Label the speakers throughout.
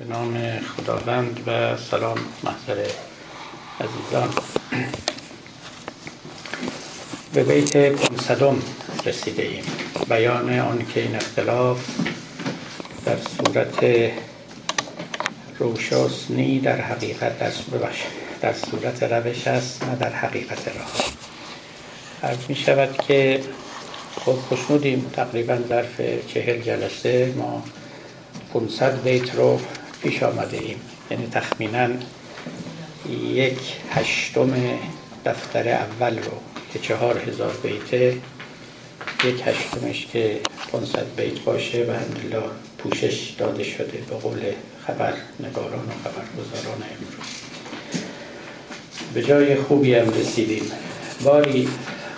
Speaker 1: به نام خداوند و سلام محضر عزیزان. به بیت پانصدم رسیده ایم. بیان آن که این اختلاف در صورت روشاست نی در حقیقت ببخش در صورت روش است نه در حقیقت راه. عرض می شود که خب خوشنودیم تقریبا ظرف چهل جلسه. ما 500 بیت رو پیش آمده ایم. یعنی تخمینا یک هشتم دفتر اول رو که چهار هزار بیته یک هشتمش که 500 بیت باشه و الحمدلله پوشش داده شده به قول خبرنگاران و خبرگزاران امروز. به جای خوبی هم رسیدیم. باری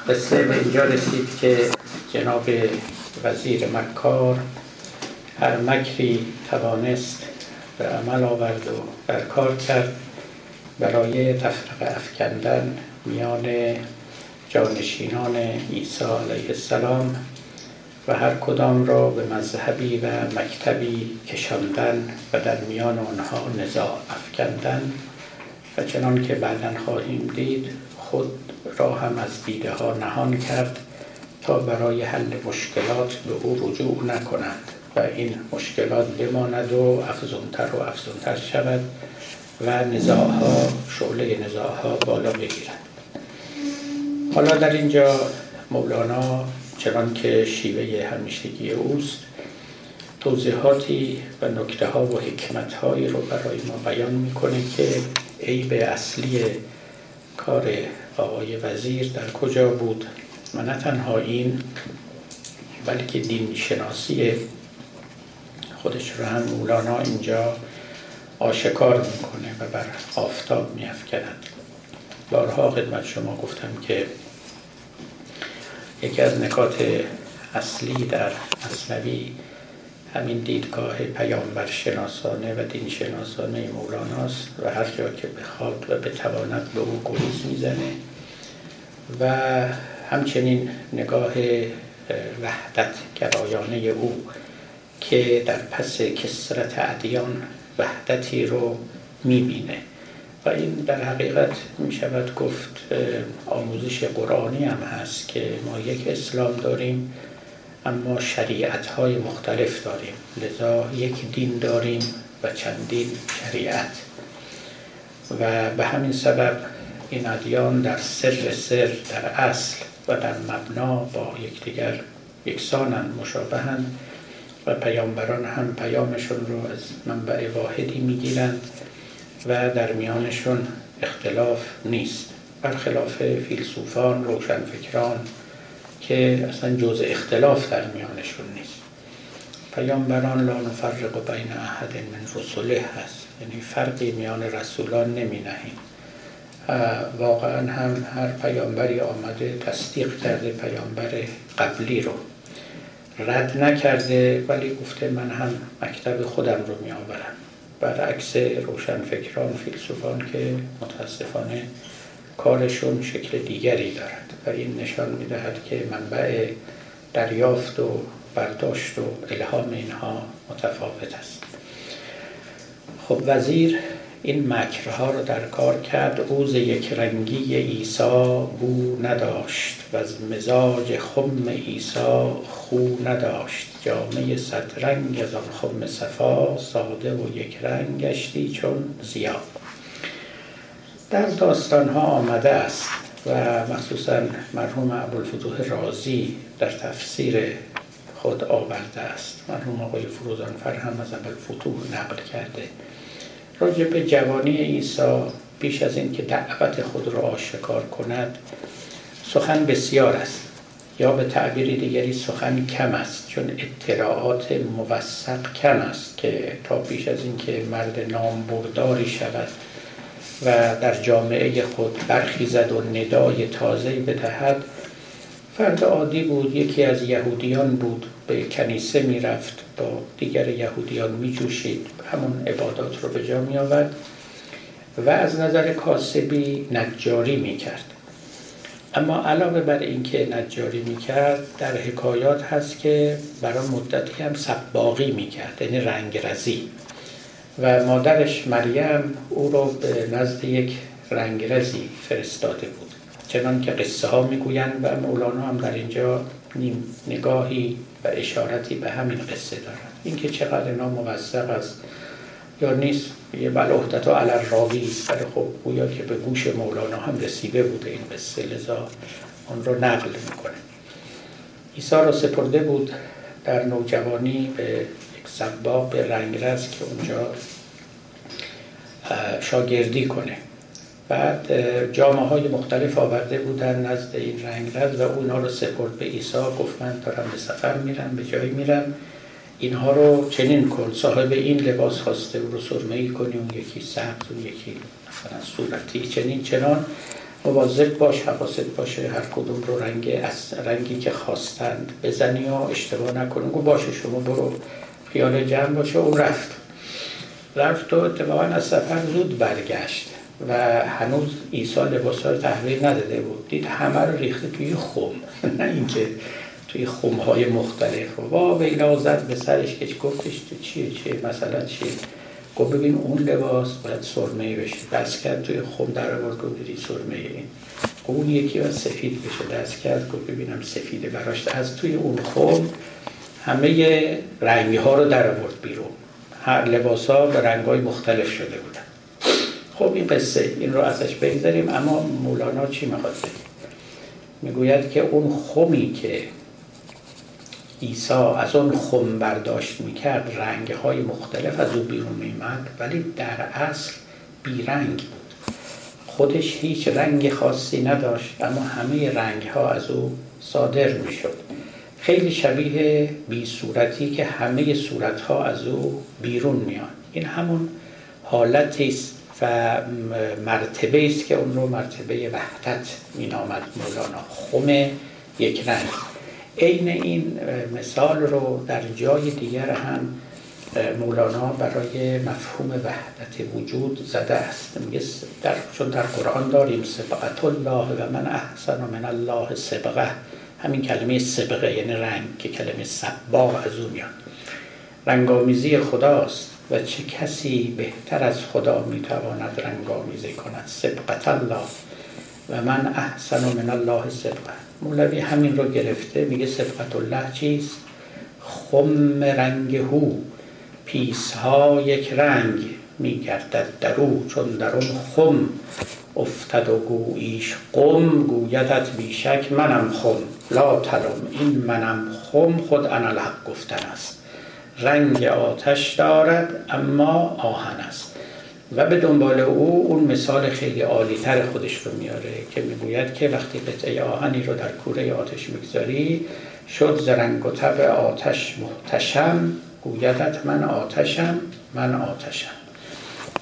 Speaker 1: قصه به اینجا رسید که جناب وزیر مکار هر مکری توانست به عمل آورد و در کار کرد. برای تفرق افکندن میان جانشینان عیسی علیه السلام و هر کدام را به مذهبی و مکتبی کشاندن و در میان آنها نزاع افکندن و چنان که بعدا خواهیم دید خود را هم از دیده ها نهان کرد تا برای حل مشکلات به او رجوع نکنند. و این مشکلات بماند و افزونتر و افزونتر شود و نزاعها شعله نزاعها بالا بگیرد. حالا در اینجا مولانا چنان که شیوه همیشگی اوست توضیحاتی و نکته ها و حکمت هایی رو برای ما بیان می‌کنه که عیب اصلی کار آقای وزیر در کجا بود و نه تنها این بلکه دین شناسی خودش رو هم مولانا اینجا آشکار می‌کنه و بر آفتاب میافکند. بارها خدمت شما گفتم که یکی از نکات اصلی در مصنوی همین دیدگاه پیامبر شناسانه و دین شناسانه مولاناست و هر جا که بخواد و بتواند به او گریز می‌زنه و همچنین نگاه وحدت گرایانه او که در پس کسرت ادیان وحدتی رو می‌بینه. و این در حقیقت می شود گفت آموزش قرآنی هم هست که ما یک اسلام داریم اما شریعت های مختلف داریم. لذا یک دین داریم و چندین شریعت. و به همین سبب این ادیان در سر سر در اصل و در مبنا با یکدیگر یکسانند مشابهند. و پیامبران هم پیامشون رو از منبع واحدی می‌گیرند و در میانشون اختلاف نیست. برخلاف فیلسوفان روشنفکران که اصلا جز اختلاف در میانشون نیست. پیامبران لا نفرق بین احد من رسوله هست. یعنی فرقی میان رسولان نمی نهیم واقعا هم هر پیامبری آمده تصدیق کرده پیامبر قبلی رو. رد نکرده ولی گفته من هم مکتب خودم رو می آورم برعکس روشنفکران فیلسوفان که متاسفانه کارشون شکل دیگری دارد و این نشان می‌دهد که منبع دریافت و برداشت و الهام اینها متفاوت است. خب وزیر این مکرها رو در کار کرد. اوز یک رنگی ایسا بو نداشت و از مزاج خم ایسا خو نداشت. جامعه صد رنگ از آن خم صفا ساده و یک رنگ گشتی چون زیاد در داستان ها آمده است و مخصوصا مرحوم ابوالفتوح رازی در تفسیر خود آورده است. مرحوم آقای فروزانفر هم از ابوالفتوح نقل کرده. راجع به جوانی عیسی پیش از اینکه دعوت خود را آشکار کند سخن بسیار است. یا به تعبیر دیگری سخن کم است چون اطلاعات موثق کم است که تا پیش از اینکه مرد نامبرداری شود و در جامعه خود برخیزد و ندای تازه بدهد فرد عادی بود یکی از یهودیان بود به کنیسه می‌رفت با دیگر یهودیان میجوشید. همون عبادات رو به جا می آورد و از نظر کاسبی نجاری می‌کرد. اما علاوه بر اینکه نجاری می‌کرد در حکایات هست که برای مدتی هم سباقی می‌کرد یعنی رنگ رزی و مادرش مریم او رو به نزد یک رنگرزی فرستاده بود. چنان که قصه ها می‌گویند و مولانا هم در اینجا نگاهی و اشارتی به همین قصه دارد. اینکه چقدر اینا موثق است یا نیست یه بلوحدت و علر راوی ولی خب گویا که به گوش مولانا هم رسیده بوده این قصه لذا اون رو نقل می‌کنه. عیسی را سپرده بود در نوجوانی به یک سباق به رنگرز که اونجا شاگردی کنه. بعد جامعه های مختلف آورده بودن نزد این رنگرز و اونا رو سپرد به عیسی گفت من دارم به سفر میرم به جایی میرم. اینها رو چنین کن صاحب این لباس خواسته رو سرمه ای کنی اون یکی سبز اون یکی مثلا صورتی چنین چنان. مواظب باش حواست باشه هر کدوم رو رنگ از رنگی که خواستند بزنی و اشتباه نکنی گو باشه شما برو خیال جمع باشه. اون رفت. رفت و اتفاقا از سفر زود برگشت. و هنوز عیسی لباس رو تحویل نداده بود. دید همه رو ریخته توی خم. نه اینکه توی های مختلف. و وا ویلا زد به سرش که گفتش تو چیه چیه؟ مثلا چیه؟ گفت ببین اون لباس باید سرمه بشه. دست کرد توی خم در آورد. گفت ببین سرمه این اون یکی باید سفید بشه. دست کرد. گفت ببینم سفیده براش. از توی اون خم همه رنگی ها رو در آورد بیرون. هر لباس ها به رنگ های مختلف شده بودن. خب این قصه این رو ازش بگذاریم. اما مولانا چی می‌خواد می‌گوید که اون خمی که عیسی از اون خم برداشت می‌کرد رنگ های مختلف از او بیرون میمد ولی در اصل بیرنگ بود. خودش هیچ رنگ خاصی نداشت اما همه رنگ ها از او صادر می‌شد. خیلی شبیه بی صورتی که همه صورت ها از او بیرون میان این همون حالتی است مرتبه است که اون رو مرتبه وحدت مینامد مولانا. خم یک رنگ. عین این مثال رو در جای دیگر هم مولانا برای مفهوم وحدت وجود زده است. میگه در چون در قرآن داریم سبقت الله و من احسن من الله سبقه. همین کلمه سبقه یعنی رنگ که کلمه سباق از اون میاد. رنگامیزی خداست. و چه کسی بهتر از خدا می‌تواند رنگامیزی کند؟ سبقت الله. و من احسن من الله سبقه مولوی همین رو گرفته میگه سبقت الله چیست؟ خم رنگ هو پیس ها یک رنگ میگردد در او چون در اون خم افتد و گوییش قم گویدت بیشک منم خم. لا تلم این منم خم خود انالحق گفتن است. رنگ آتش دارد اما آهن است. و به دنبال او اون مثال خیلی عالی تر خودش رو میاره که می‌گوید که وقتی قطعه آهنی رو در کوره آتش می‌گذاری شد ز رنگ و تب آتش محتشم گویدت من آتشم من آتشم.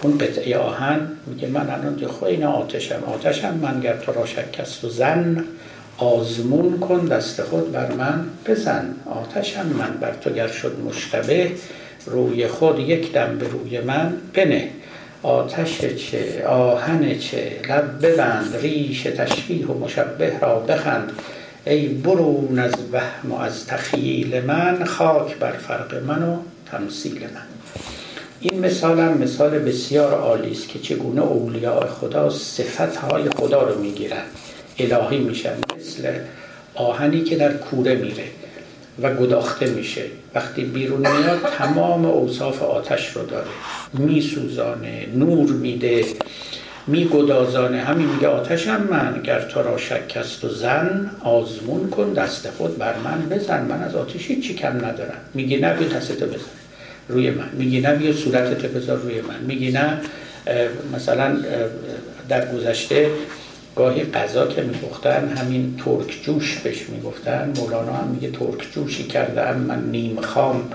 Speaker 1: اون قطعه آهن میگه من الان خو این آتشم آتشم من گر تو را شکست و زن آزمون کن دست خود بر من بزن. آتشم من بر تو گر شد مشتبه روی خود یک دم به روی من بنه. آتش چه آهن چه لب ببند ریش تشبیه و مشبه را بخند. ای برون از وهم و از تخییل من خاک بر فرق من و تمثیل من. این مثال هم مثال بسیار عالی است که چگونه اولیاء خدا صفتهای خدا رو می‌گیرند. الهی میشن مثل آهنی که در کوره میره و گداخته میشه. وقتی بیرون میاد تمام اوصاف آتش رو داره. میسوزانه نور میده میگدازانه. همین میگه آتشم من. گر تو را شکست و زن آزمون کن دست خود بر من بزن. من از آتشی چی کم ندارم. میگه نه بیا دستتو بزن. روی من. میگه نه بیا صورتتو بذار روی من. میگه نه مثلا در گذشته گاهی غذا که می‌گفتن همین ترک جوش بهش می‌گفتن. مولانا هم میگه ترک جوشی کرده من نیم خام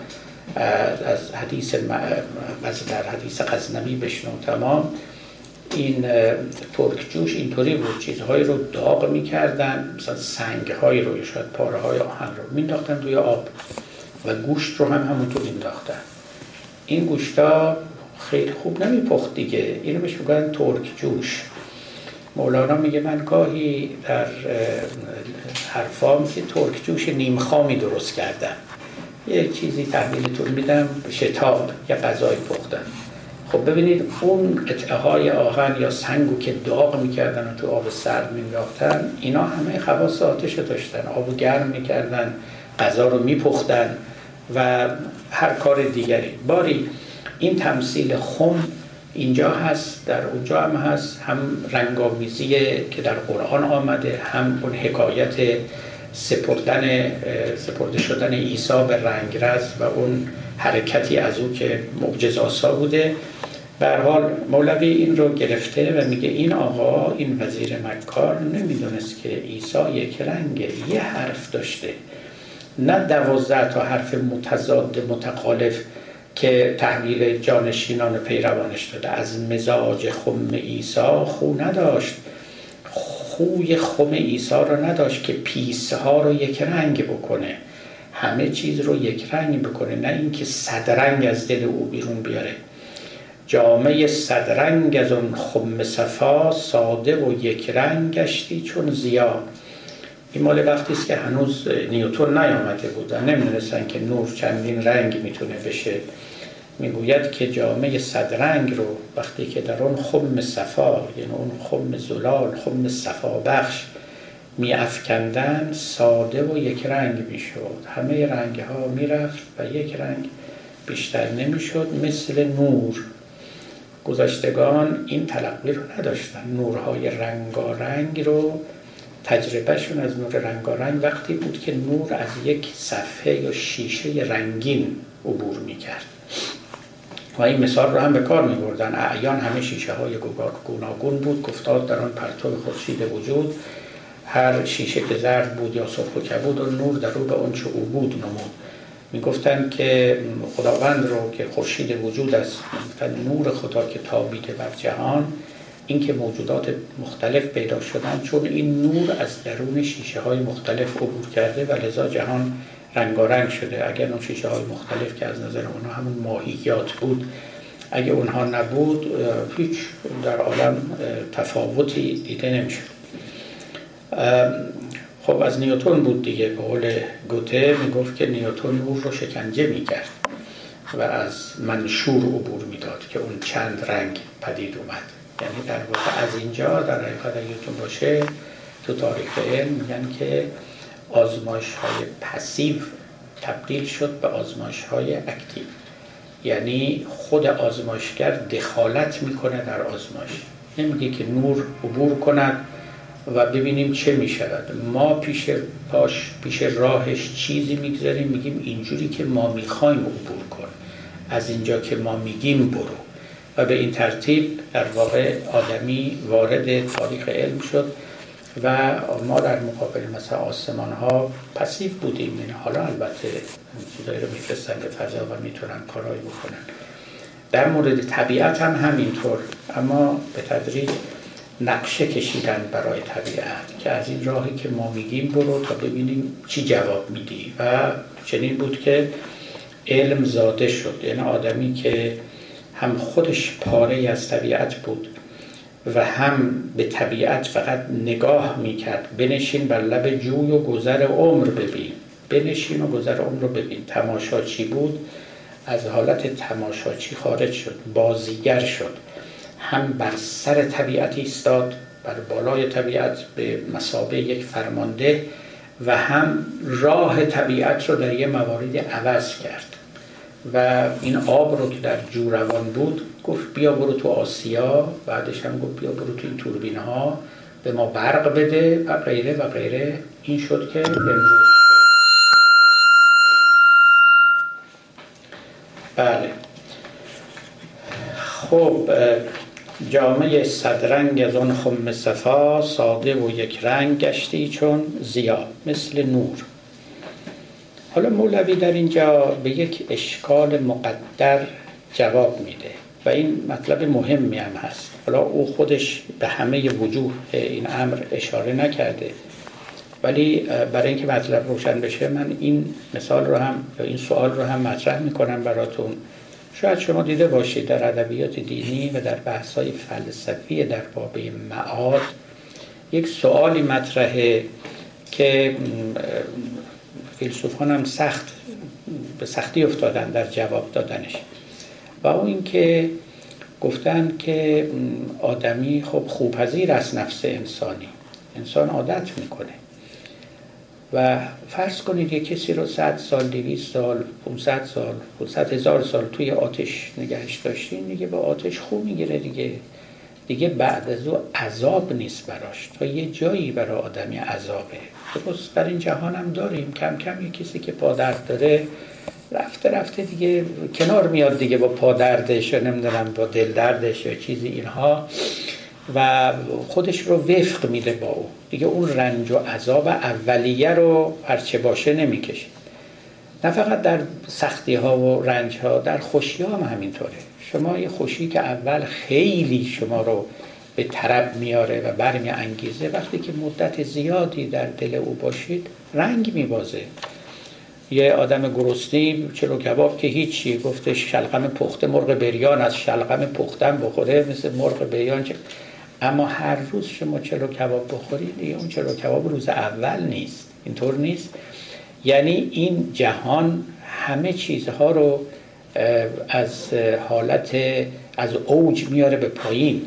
Speaker 1: از حدیث در حدیث غزنوی بشنو تمام. این ترک جوش اینطوری بود چیزهایی رو داغ می‌کردن مثلا سنگ های رو شاید پاره های آهن رو مینداختن توی آب و گوشت رو هم همونطور مینداختن این گوشتا خیلی خوب نمیپخت دیگه. اینو بهش میگن ترک جوش. مولانا میگه من گاهی در حرفام که ترک جوش نیمخامی درست کردم. یه چیزی تحمیلتون میدم شتاب یه غذای پختن. خب ببینید اون قطعه های آهن یا سنگو که داغ می‌کردن و تو آب سرد مینداختن اینا همه خواص آتش داشتن. آبو گرم می‌کردن غذا رو میپختن و هر کار دیگری. باری این تمثیل خم اینجا هست در اونجا هم هست هم رنگامیزی که در قرآن آمده هم اون حکایت سپردن سپرده شدن عیسی به رنگرز و اون حرکتی از او که معجزاسا بوده. به حال مولوی این رو گرفته و میگه این آقا این وزیر مکار نمی‌دونست که عیسی یک رنگه یه حرف داشته. نه دوازده تا حرف متضاد متخالف که تحویل جانشینان پیروانش داده از مزاج خم عیسی خو نداشت. خوی خم عیسی رو نداشت که پیس ها رو یک رنگ بکنه. همه چیز رو یک رنگ بکنه نه اینکه صد رنگ از دل او بیرون بیاره. جامعه صدرنگ از اون خم صفا ساده و یک رنگ گشتی چون زیا این مال وقتی است که هنوز نیوتون نیامده بودن نمی‌دونستن که نور چندین رنگ می‌تونه بشه. می‌گوید که جامعه صدرنگ رو وقتی که در اون خم صفا یعنی اون خم زلال خم صفا بخش می افکندن ساده و یک رنگ می‌شد. همه رنگ ها می‌رفت و یک رنگ بیشتر نمی‌شد مثل نور. گذشتگان این تلقی رو نداشتن. نورهای رنگارنگ رو تجربهشون از نور رنگارنگ وقتی بود که نور از یک صفحه یا شیشه رنگین عبور می‌کرد. و این مثال رو هم به کار می بردن اعیان همه شیشه های گوناگون بود. گفتاد در آن پرتو خورشید وجود. هر شیشه که زرد بود یا سرخ و کبود و نور در رو به اون چه او بود نمود. می‌گفتن که خداوند رو که خورشید وجود است نور خدا که تابیده بر جهان اینکه موجودات مختلف پیدا شدن چون این نور از درون شیشه های مختلف عبور کرده و لذا جهان رنگارنگ شده. اگر اون شیشه های مختلف که از نظر اونها همون ماهیات بود اگه اونها نبود هیچ در عالم تفاوتی دیده نمی‌شد. خب از نیوتون بود دیگه. به قول گوته می‌گفت که نیوتون نور رو شکنجه می‌کرد و از منشور عبور می‌داد که اون چند رنگ پدید اومد. یعنی در واقع از اینجا در حقیقت نیوتون باشه تو تاریخ علم میگن که آزمایش های پسیو تبدیل شد به آزمایش های اکتیو. یعنی خود آزمایشگر دخالت می‌کنه در آزمایش. نمیگه که نور عبور کند و ببینیم چه می شود ما پیش پاش پیش راهش چیزی می‌گذاریم میگیم اینجوری که ما می‌خوایم عبور کن از اینجا که ما میگیم برو. و به این ترتیب در واقع آدمی وارد تاریخ علم شد و ما در مقابل مثلا آسمان ها پسیو بودیم. این حالا البته چیزایی رو میفرستن به فضا و می‌تونن کارایی بکنن. در مورد طبیعت هم همینطور. اما به تدریج نقشه کشیدن برای طبیعت که از این راهی که ما میگیم برو تا ببینیم چی جواب میدی. و چنین بود که علم زاده شد. یعنی آدمی که هم خودش پاره از طبیعت بود و هم به طبیعت فقط نگاه می‌کرد. بنشین بر لب جوی و گذر عمر ببین. بنشین و گذر عمر رو ببین. تماشاچی بود؟ از حالت تماشاچی خارج شد؟ بازیگر شد. هم بر سر طبیعت ایستاد بر بالای طبیعت به مسابه یک فرمانده و هم راه طبیعت رو در یه مواردی عوض کرد. و این آب رو که در جو روان بود گفت بیا برو تو آسیا بعدش هم گفت بیا برو تو این توربین ها به ما برق بده و غیره و غیره. این شد که امروز بله. خب جامعه صدرنگ از آن خم صفا ساده و یک رنگ گشتی چون زیاد مثل نور. حالا مولوی در اینجا به یک اشکال مقدر جواب میده و این مطلب مهمی هم هست. حالا او خودش به همه وجوه این امر اشاره نکرده. ولی برای اینکه مطلب روشن بشه من این مثال رو هم یا این سوال رو هم مطرح می‌کنم براتون. شاید شما دیده باشید در ادبیات دینی و در بحث های فلسفی در باب معاد یک سوالی مطرحه که فیلسوفان هم سخت به سختی افتادن در جواب دادنش. و اون اینکه گفتن که آدمی خب خوبپذیر است نفس انسانی. انسان عادت می‌کنه. و فرض کنید یه کسی رو 100 سال 200 سال 500 سال 500 هزار سال توی آتش نگهش داشتین دیگه با آتش خوب می‌گیره دیگه. دیگه بعد از او عذاب نیست براش. تا یه جایی برای آدمی عذابه. درست در این جهان هم داریم. کم کم یه کسی که پادرد داره رفته رفته دیگه کنار میاد دیگه با پادردش یا نمی‌دونم با دل دردش یا چیزی اینها. و خودش رو وفق میده با او. دیگه اون رنج و عذاب اولیه رو هرچه باشه نمی‌کشه. نه فقط در سختی ها و رنج ها در خوشی ها هم همینطوره. شما یه خوشی که اول خیلی شما رو به طرب میاره و برمی انگیزه. وقتی که مدت زیادی در دل او باشید رنگ میبازه. یه آدم گرسنی چلو کباب که هیچی گفتش شلغم پخته مرغ بریان از شلغم پختن بخوره مثل مرغ بریان چه. اما هر روز شما چلو کباب بخورید؟ دیگه اون چلو کباب روز اول نیست. اینطور نیست. یعنی این جهان همه چیزها رو از حالت از اوج میاره به پایین.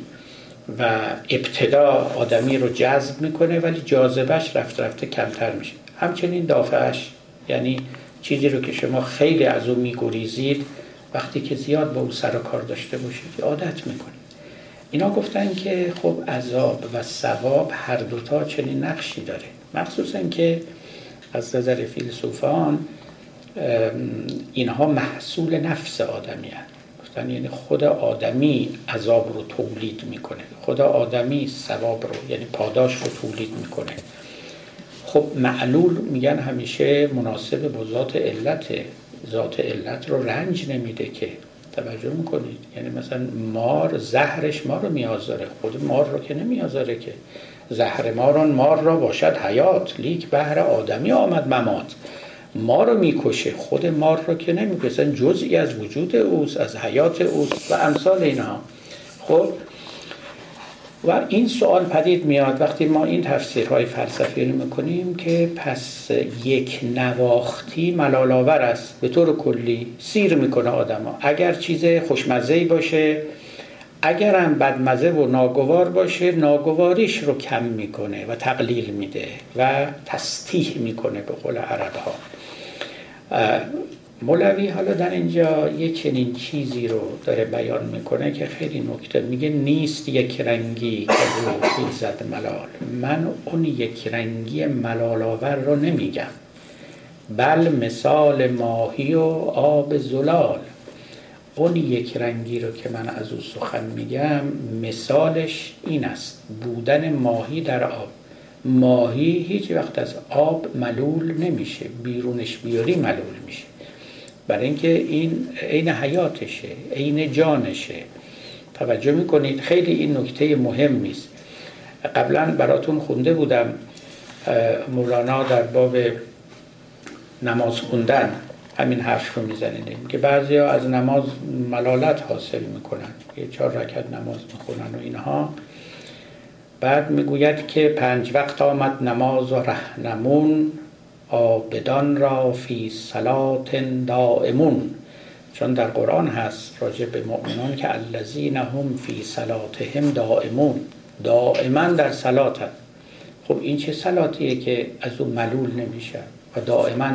Speaker 1: و ابتدا آدمی رو جذب می‌کنه ولی جاذبش رفت رفته کمتر میشه. همچنین دافعش یعنی چیزی رو که شما خیلی از او میگریزید وقتی که زیاد با او سر و کار داشته باشید عادت می‌کنید اینا گفتن که خب عذاب و ثواب هر دوتا چنین نقشی داره. مخصوصا که از نظر فیلسوفان اینها محصول نفس آدمی هست گفتن یعنی خود آدمی عذاب رو تولید می‌کنه. خود آدمی ثواب رو یعنی پاداش رو تولید می‌کنه. خب معلول میگن همیشه مناسب با ذات علت ذات علت رو رنج نمیده که. توجه می‌کنید؟ یعنی مثلا مار زهرش ما رو میآزاره خود مار رو که نمیآزاره که. زهر ماران مار را باشد حیات. لیک بهر آدمی آمد ممات. ما رو می‌کشه. خود مار رو که نمی‌کشه. جزئی از وجود اوست از حیات اوست و امثال اینها. خب؟ و این سوال پدید میاد. وقتی ما این تفسیرهای فلسفی رو می‌کنیم که پس یک نواختی ملالآور است. به طور کلی سیر می‌کنه آدما. اگر چیز خوشمزه باشه اگرم بدمزه و ناگوار باشه ناگواریش رو کم می‌کنه و تقلیل میده و تستیح می‌کنه به قول عرب ها مولوی حالا در اینجا یه چنین چیزی رو داره بیان می‌کنه که خیلی نکته. میگه نیست یک رنگی که رو زد ملال. من اون یک رنگی ملال آور رو نمیگم. بل مثال ماهی و آب زلال. اون یک رنگی رو که من از او سخن میگم مثالش این است. بودن ماهی در آب. ماهی هیچ وقت از آب ملول نمیشه بیرونش بیاری ملول میشه. برای اینکه این عین حیاتشه عین جانشه. توجه می‌کنید خیلی این نکته مهم است قبلا براتون خونده بودم مولانا در باب نماز خوندن همین حرف رو می‌زنیم که بعضی از نماز ملالت حاصل می‌کنن یه چهار رکت نماز می‌خونن و اینها. بعد می‌گوید که پنج وقت آمد نماز و رهنمون آبدان را فی صلات دائمون. چون در قرآن هست راجع به مؤمنان که الذین هم فی صلاتهم دائمون دائما در صلات خب این چه صلاتیه که از اون ملول نمیشه و دائما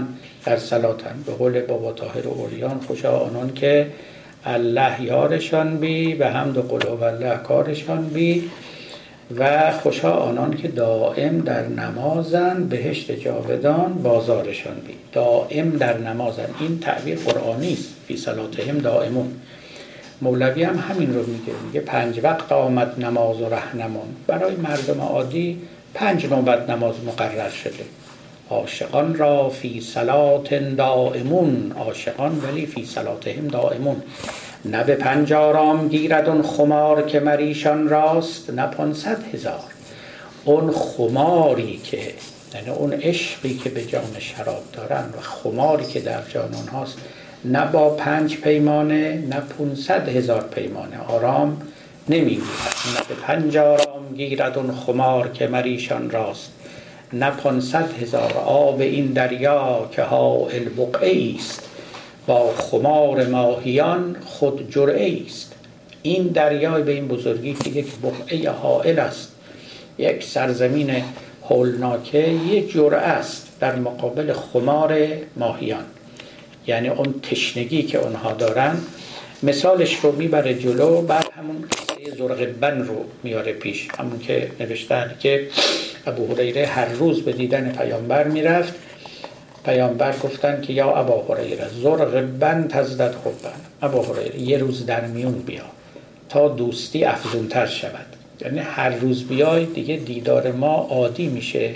Speaker 1: در صلاتن؟ به قول بابا طاهر اوریان خوشا آنان که الله یارشان بی و حمد قلوب الله کارشان بی. و خوشا آنان که دائم در نمازن بهشت جاودان بازارشان بی دائم در نمازن. این تعبیر قرآنی است. فی صلاتهم دائمون. مولوی هم همین رو میگه. میگه پنج وقت آمد نماز و رهنمون. برای مردم عادی پنج نوبت نماز مقرر شده. عاشقان را فی صلات دائمون. عاشقان ولی فی صلاتهم دائمون. نه به پنج آرام گیرد اون خمار که مریشان راست نه پانصد هزار. اون خماری که یعنی اون عشقی که به جام شراب دارن و خماری که در جان هاست نه با پنج پیمانه نه پونصد هزار پیمانه آرام نمی‌گیرد. نه به پنج آرام گیرد اون خمار که مریشان راست نه پانصد هزار آب این دریا که ها البقعه است با خمار ماهیان خود جرعه است این دریای به این بزرگی که یک بقعه حائل است یک سرزمین هولناکه یک جرعه است در مقابل خمار ماهیان. یعنی اون تشنگی که اونها دارن. مثالش رو می‌بره جلو بعد همون زرق بن رو میاره پیش. همون که نوشتن که ابو هریره هر روز به دیدن پیامبر می‌رفت. پیامبر گفتن که یا ابا هریره زرق بن تزدد خوبن ابا هریره یه روز در میون بیا تا دوستی افزونتر شود. یعنی هر روز بیای دیگه دیدار ما عادی میشه.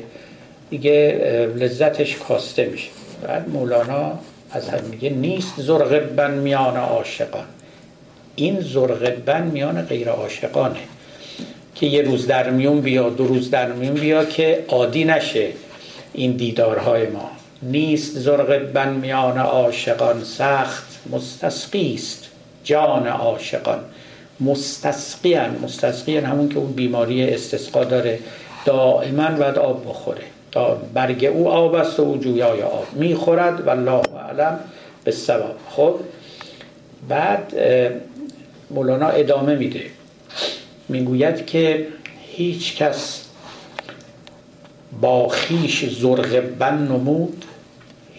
Speaker 1: دیگه لذتش کاسته میشه. بعد مولانا از هم میگه نیست زرغبن میان عاشقان. این زرغبن میان غیر عاشقانه. که یه روز در میون بیا دو روز در میون بیا که عادی نشه این دیدارهای ما. نیست زرغبن میان عاشقان سخت مستسقی است جان عاشقان. مستسقیان مستسقیان همون که اون بیماری استسقا داره دائما باید آب بخوره. برگ او آب است و او جویای آب می‌خورد و الله علم به سبب خب بعد مولانا ادامه میده. می‌گوید که هیچ کس با خیش زرغ بن نمود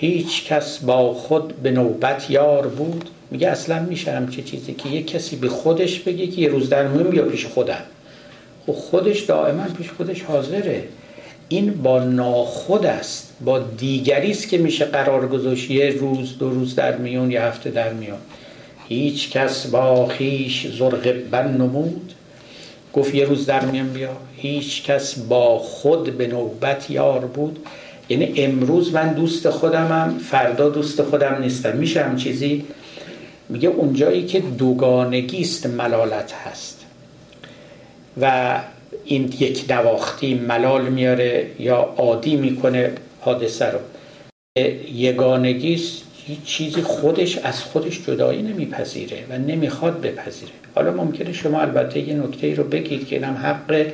Speaker 1: هیچ کس با خود به نوبت یار بود. میگه اصلا میشه همچه چیزی که یه کسی به خودش بگه که یه روز در مهم یا پیش خودم. خب خودش دائما پیش خودش حاضره. این با ناخود است. با دیگری است که میشه قرار گذاشت یه روز دو روز در میون یه هفته در میون. هیچ کس با خیش زرق بن نمود. گفت یه روز در میان بیا. هیچ کس با خود به نوبت یار بود. یعنی امروز من دوست خودمم فردا دوست خودم نیستم. میشه هم چیزی؟ میگه اونجایی که دوگانگی است ملالت هست. و این یک نواختی ملال میاره یا عادی می‌کنه حادثه رو. یگانگی هیچ چیزی خودش از خودش جدایی نمیپذیره و نمی‌خواد بپذیره. حالا ممکنه شما البته یه نکته ای رو بگید که اینم حق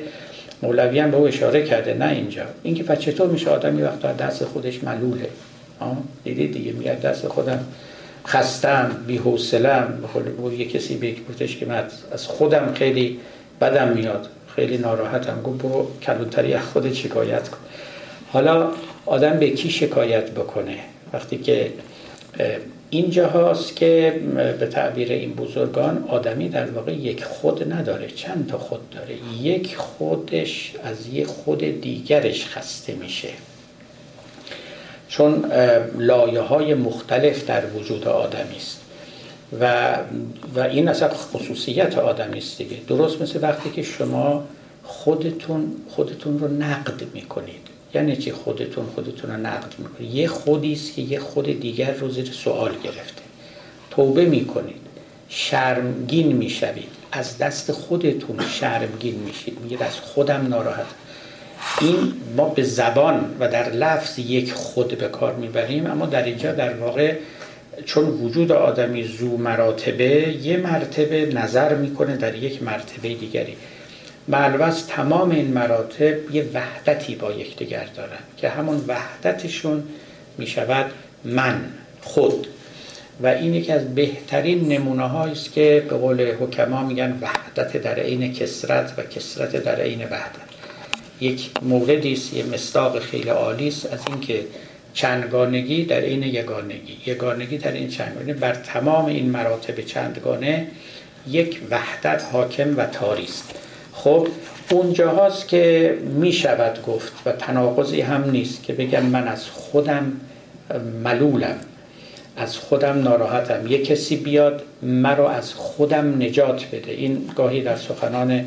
Speaker 1: مولوی هم به او اشاره کرده نه اینجا. اینکه پس چطور میشه آدمی وقتا دست خودش ملوله؟ دیدید دیگه میگه دست خودم خستم بی حوصلم یه کسی بگفتش که من از خودم خیلی بدم میاد خیلی ناراحتم گفت برو کلونتری از خودت شکایت کن. حالا آدم به کی شکایت بکنه؟ وقتی که اینجا هاست که به تعبیر این بزرگان آدمی در واقع یک خود نداره چند تا خود داره. یک خودش از یک خود دیگرش خسته میشه. چون لایه های مختلف در وجود آدمی است. و, و این اصلا خصوصیت آدمی است دیگه. درست مثل وقتی که شما خودتون خودتون رو نقد می‌کنید. یعنی چی خودتون خودتون رو نقد می‌کنید؟ یه خودی است که یه خود دیگر رو زیر سوال گرفته. توبه می‌کنید. شرمگین می‌شوید. از دست خودتون شرمگین میشید. میگید از خودم ناراحت. این ما به زبان و در لفظ یک خود به کار می‌بریم اما در اینجا در واقع چون وجود آدمی زو مراتبه یه مرتبه نظر می‌کنه در یک مرتبه دیگری. معلوم تمام این مراتب یه وحدتی با یکدیگر دارن که همون وحدتشون می شود من خود. و این یکی از بهترین نمونه است که به قول حکما میگن وحدت در عین کسرت و کسرت در عین وحدت. یک موردی است یه مستاق خیلی عالی است از اینکه چندگانگی در عین یگانگی. یگانگی در این چندگانگی بر تمام این مراتب چندگانه یک وحدت حاکم و تاری است. خب اونجا هاست که می شود گفت و تناقضی هم نیست که بگم من از خودم ملولم از خودم ناراحتم. یه کسی بیاد مرا از خودم نجات بده. این گاهی در سخنان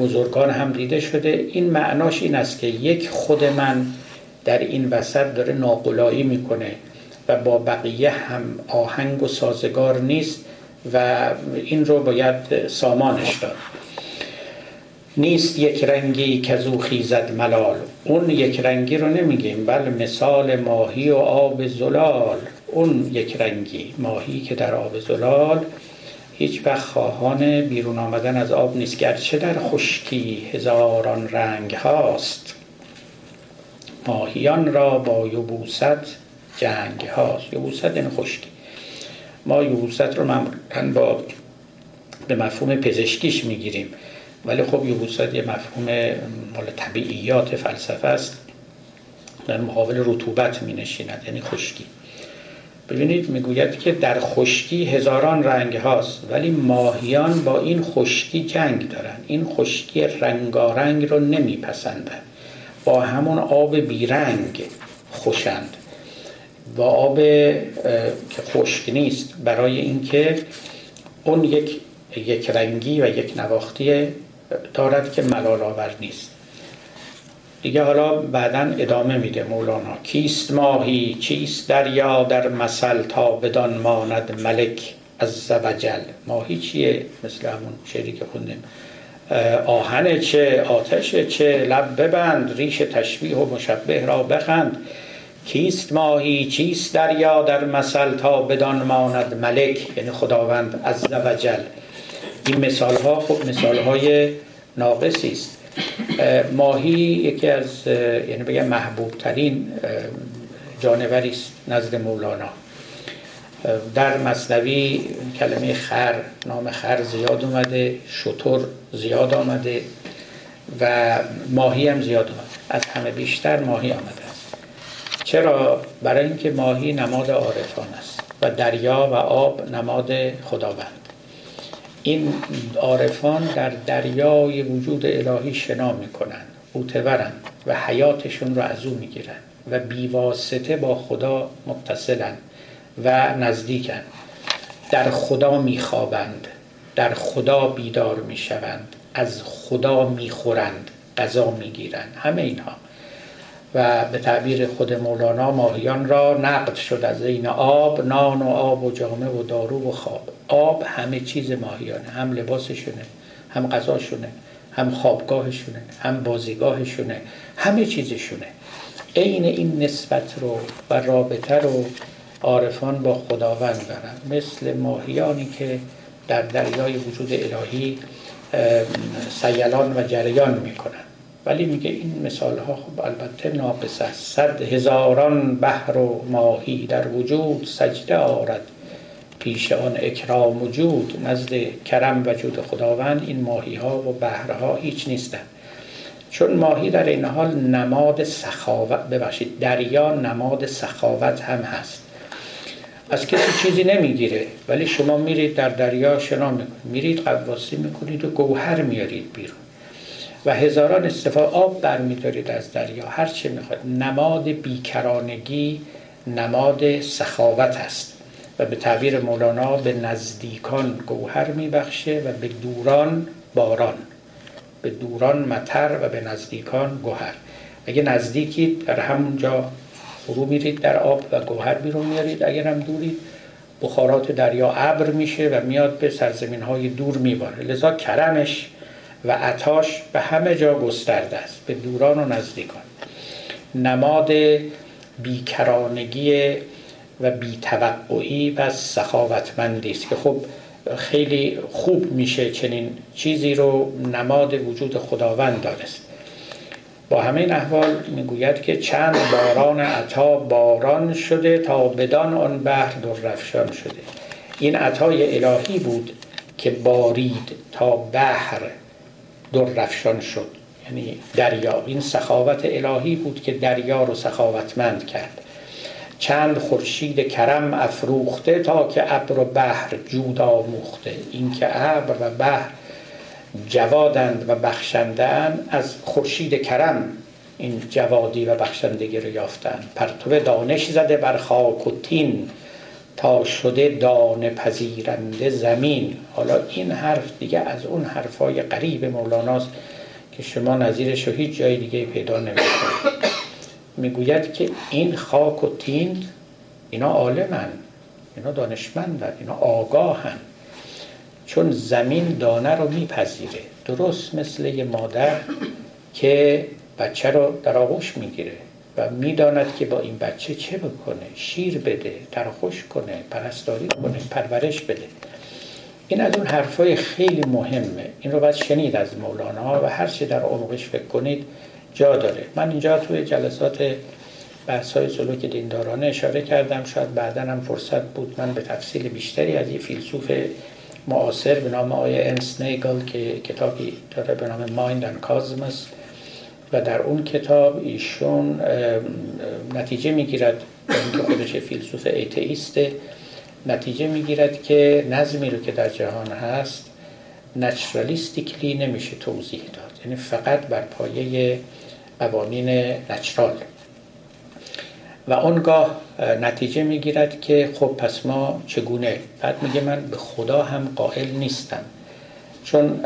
Speaker 1: بزرگان هم دیده شده. این معناش این است که یک خود من در این وسط داره ناقلایی می‌کنه و با بقیه هم آهنگ و سازگار نیست و این رو باید سامانش داد. نیست یک رنگی که زو خیزد ملال. اون یک رنگی رو نمیگیم بل مثال ماهی و آب زلال. اون یک رنگی ماهی که در آب زلال هیچ وقت خواهان بیرون آمدن از آب نیست گرچه در خشکی هزاران رنگ هاست. ماهیان را با یبوست جنگ هاست. یبوست این خشکی. ما یبوست رو معمولا با به مفهوم پزشکیش می‌گیریم. ولی خب یوبوست یه مفهوم مال طبیعیات فلسفه است. در مقابل رطوبت می نشیند یعنی خشکی. ببینید می‌گوید که در خشکی هزاران رنگ هاست ولی ماهیان با این خشکی جنگ دارن. این خشکی رنگارنگ رو نمیپسندن. با همون آب بیرنگ خوشند. با آب که خشک نیست برای اینکه اون یک یک رنگی و یک نواختی دارد که ملال آور نیست. دیگه حالا بعدا ادامه میده. مولانا کیست ماهی؟ چیست دریا در مثل تا بدان ماند ملک از زوجل ماهی چیه؟ مثل همون شعری که خوندیم. آهن چه؟ آتش چه؟ لب ببند. ریش تشبیه و مشبه را بخند. کیست ماهی؟ چیست دریا در مثل تا بدان ماند ملک؟ یعنی خداوند از زوجل این مثال ها خب مثال های ناقصی است. ماهی یکی از یعنی بگم محبوب ترین جانوری است نزد مولانا. در مصنوی کلمه خر نام خر زیاد اومده شطور زیاد آمده و ماهی هم زیاد اومده از همه بیشتر ماهی آمده است. چرا؟ برای اینکه ماهی نماد عارفان است و دریا و آب نماد خداوند. این عارفان در دریای وجود الهی شنا می‌کنن اوتورن و حیاتشون رو از او می‌گیرن و بیواسطه با خدا متصلن و نزدیکن در خدا میخوابند در خدا بیدار می‌شوند از خدا می‌خورند غذا می‌گیرند. همه اینها. و به تعبیر خود مولانا ماهیان را نقد شد از این آب نان و آب و جامه و دارو و خواب. آب همه چیز ماهیانه هم لباسشونه هم غذاشونه هم خوابگاهشونه هم بازیگاهشونه همه چیزشونه. عین این نسبت رو و رابطه رو عارفان با خداوند دارن. مثل ماهیانی که در دریای وجود الهی سیلان و جریان می‌کنن. ولی میگه این مثال ها خب البته ناقص است. صد هزاران بحر و ماهی در وجود سجده آرد. پیش آن اکرام وجود نزد کرم وجود خداوند این ماهی ها و بحرها هیچ نیستند. چون ماهی در این حال نماد سخاوت ببخشید دریا نماد سخاوت هم هست. از کسی چیزی نمی‌گیره ولی شما میرید در دریا شنا می‌کنید. میرید قواسی می‌کنید و گوهر میارید بیرون. و هزاران استفاده آب برمیدارید از دریا. هر چه می‌خواد نماد بیکرانگی نماد سخاوت است و به تعبیر مولانا به نزدیکان گوهر میبخشه و به دوران باران. به دوران متر و به نزدیکان گوهر. اگه نزدیکی در همونجا فرو میرید در آب و گوهر بیرون میارید اگر هم دورید بخارات دریا ابر میشه و میاد به سرزمین های دور میباره. لذا کرمش و عطاش به همه جا گسترده است به دوران و نزدیکان. نماد بیکرانگی و بیتوقعی و سخاوتمندی است که خب خیلی خوب میشه چنین چیزی رو نماد وجود خداوند دانست. با همه احوال می‌گوید که چند باران عطا باران شده تا بدان آن بحر دررفشان شده. این عطای الهی بود که بارید تا بحر دررفشان شد. یعنی دریا. این سخاوت الهی بود که دریا رو سخاوتمند کرد. چند خورشید کرم افروخته تا که ابر و بحر جود آموخته. این که ابر و بحر جوادند و بخشندند از خورشید کرم این جوادی و بخشندگی رو یافتند. پرتو دانش زده بر خاک و تین تا شده دانه پذیرنده زمین. حالا این حرف دیگه از اون حرفای قریب مولاناست که شما نظیرش رو هیچ جای دیگه پیدا نمی‌کنید. می‌گوید که این خاک و تین اینا عالمن اینا دانشمندن اینا آگاهن. چون زمین دانه رو میپذیره. درست مثل یه مادر که بچه رو در آغوش می‌گیره و می‌داند که با این بچه چه بکنه شیر بده ترخوش کنه پرستاری کنه پرورش بده. این از اون حرفای خیلی مهمه. این رو باید شنید از مولانا و هر چی در عمقش فکر کنید. جا داره. من اینجا توی جلسات بحث های سلوک دیندارانه اشاره کردم. شاید بعدا هم فرصت بود من به تفصیل بیشتری از این فیلسوف معاصر به نام آقای انس نیگل که کتابی داره به نام مایند and کازمس و در اون کتاب ایشون نتیجه می‌گیرد که خودش فیلسوف ایتئیسته نتیجه می‌گیرد که نظمی رو که در جهان هست نچرالیستیکلی نمیشه توضیح داد. یعنی فقط بر پایه قوانین نچرال. و اونگاه نتیجه می‌گیرد که خب پس ما چگونه؟ بعد میگه من به خدا هم قائل نیستم. چون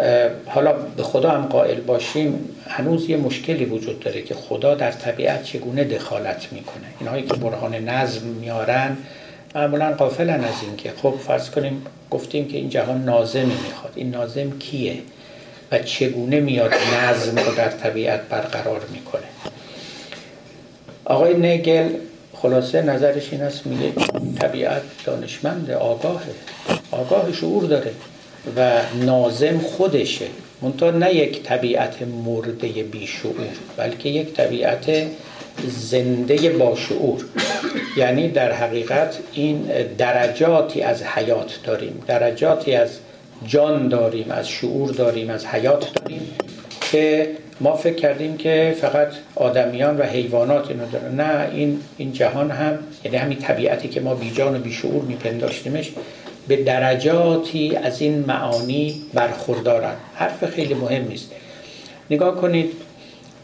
Speaker 1: حالا به خدا هم قائل باشیم هنوز یه مشکلی وجود داره که خدا در طبیعت چگونه دخالت می‌کنه. اینهایی که برهان نظم میارن معمولا قافلن از این که خب فرض کنیم گفتیم که این جهان نازمی می‌خواد. این نازم کیه؟ و چگونه میاد نظم رو در طبیعت برقرار می‌کنه. آقای نگل خلاصه نظرش این است میگه طبیعت دانشمند آگاهه آگاه شعور داره و نازم خودشه. منتها نه یک طبیعت مرده بیشعور بلکه یک طبیعت زنده با شعور یعنی در حقیقت این درجاتی از حیات داریم درجاتی از جان داریم از شعور داریم از حیات داریم که ما فکر کردیم که فقط آدمیان و حیوانات اینو دارن. نه این این جهان هم یعنی همین طبیعتی که ما بیجان و بیشعور میپنداشتیمش به درجاتی از این معانی برخوردارن. حرف خیلی مهم نیست. نگاه کنید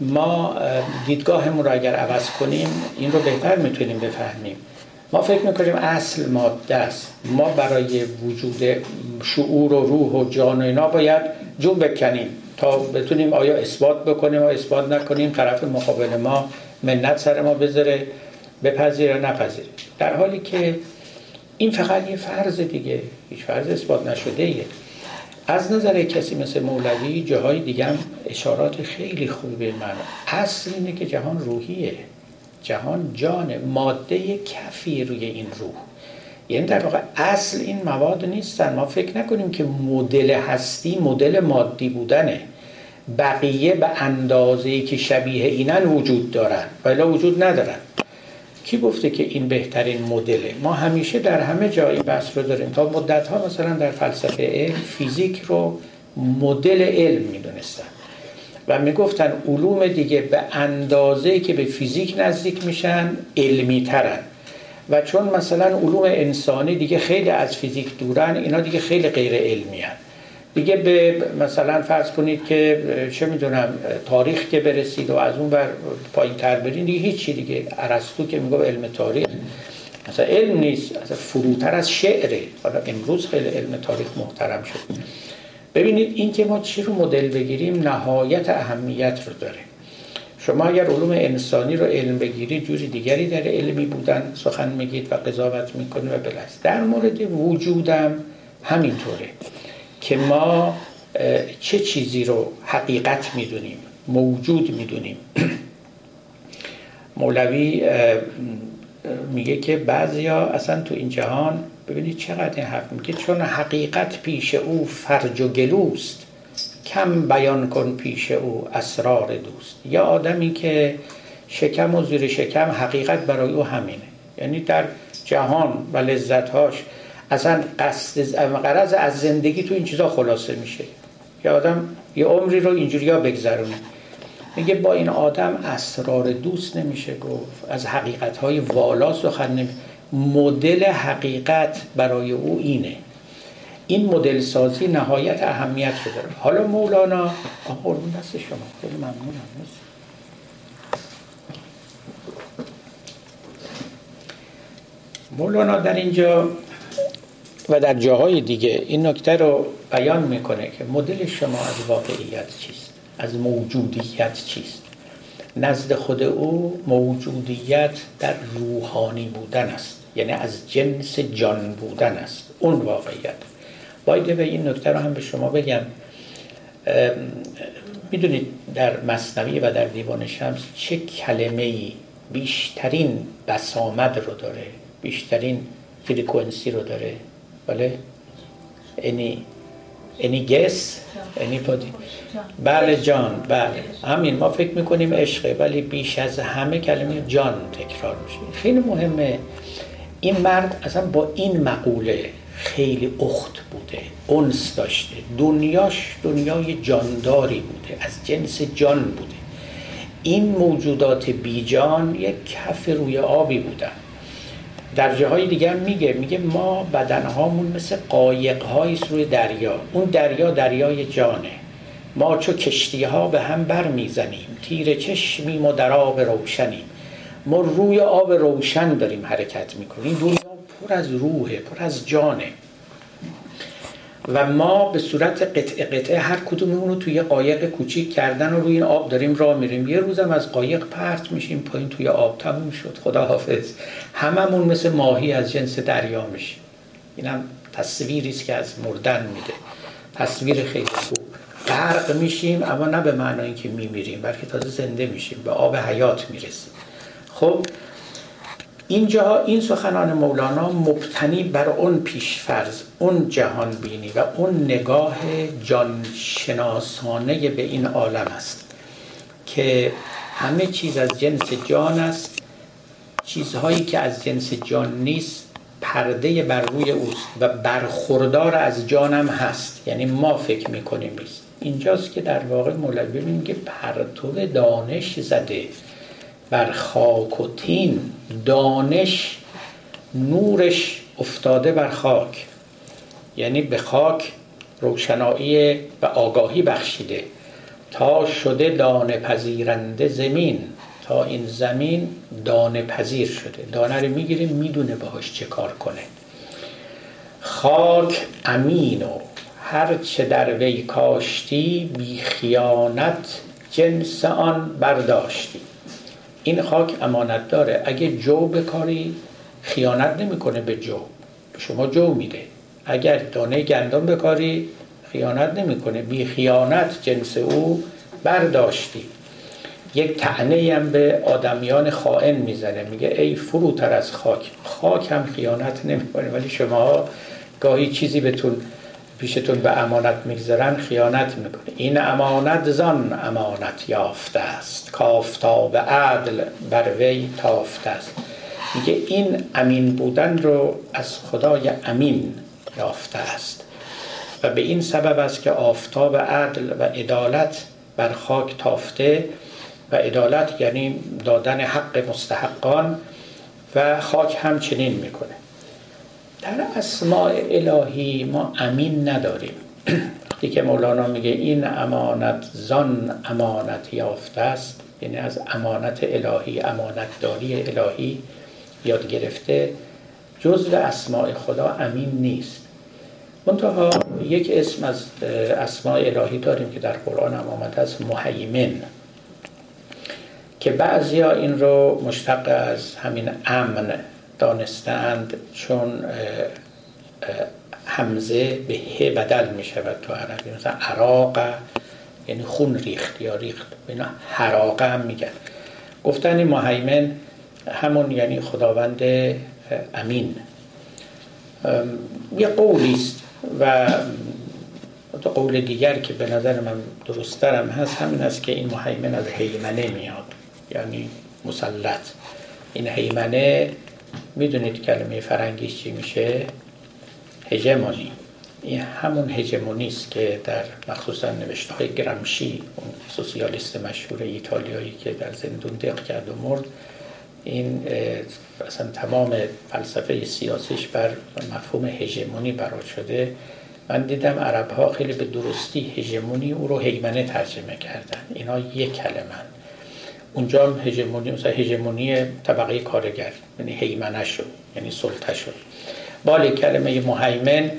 Speaker 1: ما دیدگاهمون رو اگر عوض کنیم این رو بهتر می‌تونیم بفهمیم. ما فکر می‌کنیم اصل ماده است. ما برای وجود شعور و روح و جان و اینا باید جون بکنیم تا بتونیم آیا اثبات بکنیم و اثبات نکنیم طرف مقابل ما منت سر ما بذاره بپذیره نپذیره. در حالی که این فقط یه فرض دیگه هیچ فرض اثبات نشده ایه. از نظر کسی مثل مولوی جاهای دیگه هم اشارات خیلی خوبی به من. اصل اینه که جهان روحیه. جهان جان ماده کفی روی این روح. یعنی در واقع اصل این مواد نیستن. ما فکر نکنیم که مدل هستی مدل مادی بودنه. بقیه به اندازه که شبیه اینن وجود دارن. ولی وجود ندارن. کی گفته که این بهترین مدله؟ ما همیشه در همه جایی بحث رو داریم. تا مدت ها مثلا در فلسفه فیزیک رو مدل علم می‌دونستن. و می‌گفتن علوم دیگه به اندازه که به فیزیک نزدیک میشن علمی ترن و چون مثلا علوم انسانی دیگه خیلی از فیزیک دورن اینا دیگه خیلی غیر علمی هن. دیگه به مثلا فرض کنید که چه می‌دونم تاریخ که برسید و از اون بر پایین تر برین دیگه هیچی دیگه. عرستو که میگه علم تاریخ مثلا علم نیست اصلا فروتر از شعره. حالا امروز خیلی علم تاریخ محترم شد. ببینید این که ما چی رو مدل بگیریم نهایت اهمیت رو داره. شما اگر علوم انسانی رو علم بگیرید جوری دیگری در علمی بودن سخن میگید و قضاوت می‌کنید و بلست. در مورد وجودم همینطوره که ما چه چیزی رو حقیقت می‌دونیم موجود می‌دونیم. مولوی میگه که بعضیا اصلا تو این جهان ببینید چقدر این حرف میگه چون حقیقت پیش او فرج و گلوست کم بیان کن پیش او اسرار دوست. یا آدمی که شکم و زیر شکم حقیقت برای او همینه. یعنی در جهان و لذتهاش اصلا قصد قرض از زندگی تو این چیزا خلاصه میشه. یا آدم یه عمری رو اینجوری ها بگذرونه. میگه با این آدم اسرار دوست نمیشه گفت. از حقیقت های والا سخن نمی مدل حقیقت برای او اینه. این مدل سازی نهایت اهمیت رو داره. حالا مولانا قربون دست شما. خیلی ممنونم. مولانا در اینجا و در جاهای دیگه این نکته رو بیان می‌کنه که مدل شما از واقعیت چیست. از موجودیت چیست؟ نزد خود او موجودیت در روحانی بودن است یعنی از جنس جان بودن است اون واقعیت. بایده به این نکته رو هم به شما بگم. می‌دونید در مصنوی و در دیوان شمس چه کلمه ای بیشترین بسامد رو داره بیشترین فریکونسی رو داره؟ بله؟ any any guess? Anybody بله جان. بله. همین ما فکر می‌کنیم عشقه ولی بیش از همه کلمه جان تکرار میشه. خیلی مهمه. این مرد اصلا با این مقوله خیلی اخت بوده اونس داشته. دنیاش دنیای جانداری بوده از جنس جان بوده. این موجودات بیجان یک کف روی آبی بودن. در جاهای دیگه میگه میگه ما بدنهامون مثل قایق روی دریا. اون دریا دریای جانه. ما چو کشتی ها به هم بر می‌زنیم تیر چشمیم و در آب روشنیم. ما روی آب روشن داریم حرکت می‌کنیم. دنیا پر از روحه پر از جانه. و ما به صورت قطعه قطعه هر کدوم رو توی قایق کوچیک کردن و روی این آب داریم راه میریم. یه روزم از قایق پرت میشیم پایین توی آب تموم شد. خدا حافظ هممون مثل ماهی از جنس دریا میشیم. اینم تصویری است که از مردن میده. تصویر خیلی خوب. غرق میشیم اما نه به معنای که میمیریم بلکه تازه زنده میشیم. به آب حیات می‌رسیم. خب اینجا این سخنان مولانا مبتنی بر اون پیشفرز اون جهان بینی و اون نگاه جانشناسانه به این عالم است که همه چیز از جنس جان است. چیزهایی که از جنس جان نیست پرده بر روی اوست و برخوردار از جانم هست. یعنی ما فکر می‌کنیم نیست. اینجاست که در واقع مولوی میگه پرتو دانش زده. بر خاک و تین دانش نورش افتاده بر خاک. یعنی به خاک روشنایی و آگاهی بخشیده. تا شده دانه پذیرنده زمین. تا این زمین دانه پذیر شده. دانه رو می‌گیره می‌دونه باهاش چه کار کنه. خاک امین و هر چه در وی کاشتی بی خیانت جنس آن برداشتی. این خاک امانت داره. اگه جو بکاری خیانت نمی‌کنه به جو به شما جو میده. اگر دانه گندم بکاری خیانت نمی‌کنه. بی خیانت جنس او برداشتی. یک تعنی هم به آدمیان خائن می‌زنه. میگه ای فروتر از خاک. خاک هم خیانت نمی‌کنه. ولی شما گاهی چیزی بهتون پیشتون به امانت می‌گذارن خیانت می‌کنه. این امانت زان امانت یافته است. کافتاب عدل بر وی تافته است. میگه این امین بودن رو از خدای امین یافته است. و به این سبب است که آفتاب عدل و عدالت بر خاک تافته و عدالت یعنی دادن حق مستحقان و خاک هم چنین می‌کنه. در اسماع الهی ما امین نداریم. وقتی که مولانا میگه این امانت زان امانت یافته است یعنی از امانت الهی امانت داری الهی یاد گرفته جزء اسماع خدا امین نیست. منتها یک اسم از اسماع الهی داریم که در قرآن هم آمده است محیمن. که بعضیا این رو مشتق از همین امن دانستند چون همزه به ه بدل می شود تو عربی مثلا عراق یعنی خون ریخت یا ریخت. اینا حراقه هم میگن. گفتن محیمن همون یعنی خداوند امین. یه قولی است و قول دیگر که به نظر من درسترم هست همین است که این محیمن از حیمنه میاد. یعنی مسلط. این حیمنه می‌دونید کلمه فرنگیش چی میشه؟ هژمونی. این همون هژمونی است که در مخصوصا نوشته های گرمشی اون سوسیالیست مشهور ایتالیایی که در زندون دق کرد و مرد این اصلا تمام فلسفه سیاسیش بر مفهوم هژمونی برات شده. من دیدم عرب ها خیلی به درستی هژمونی او رو حیمنه ترجمه کردن. اینا یک کلمه اونجا هم هژمونی مثلا هژمونی طبقه کارگر یعنی هیمنه شد یعنی سلطه شد. بالی کلمه مهیمن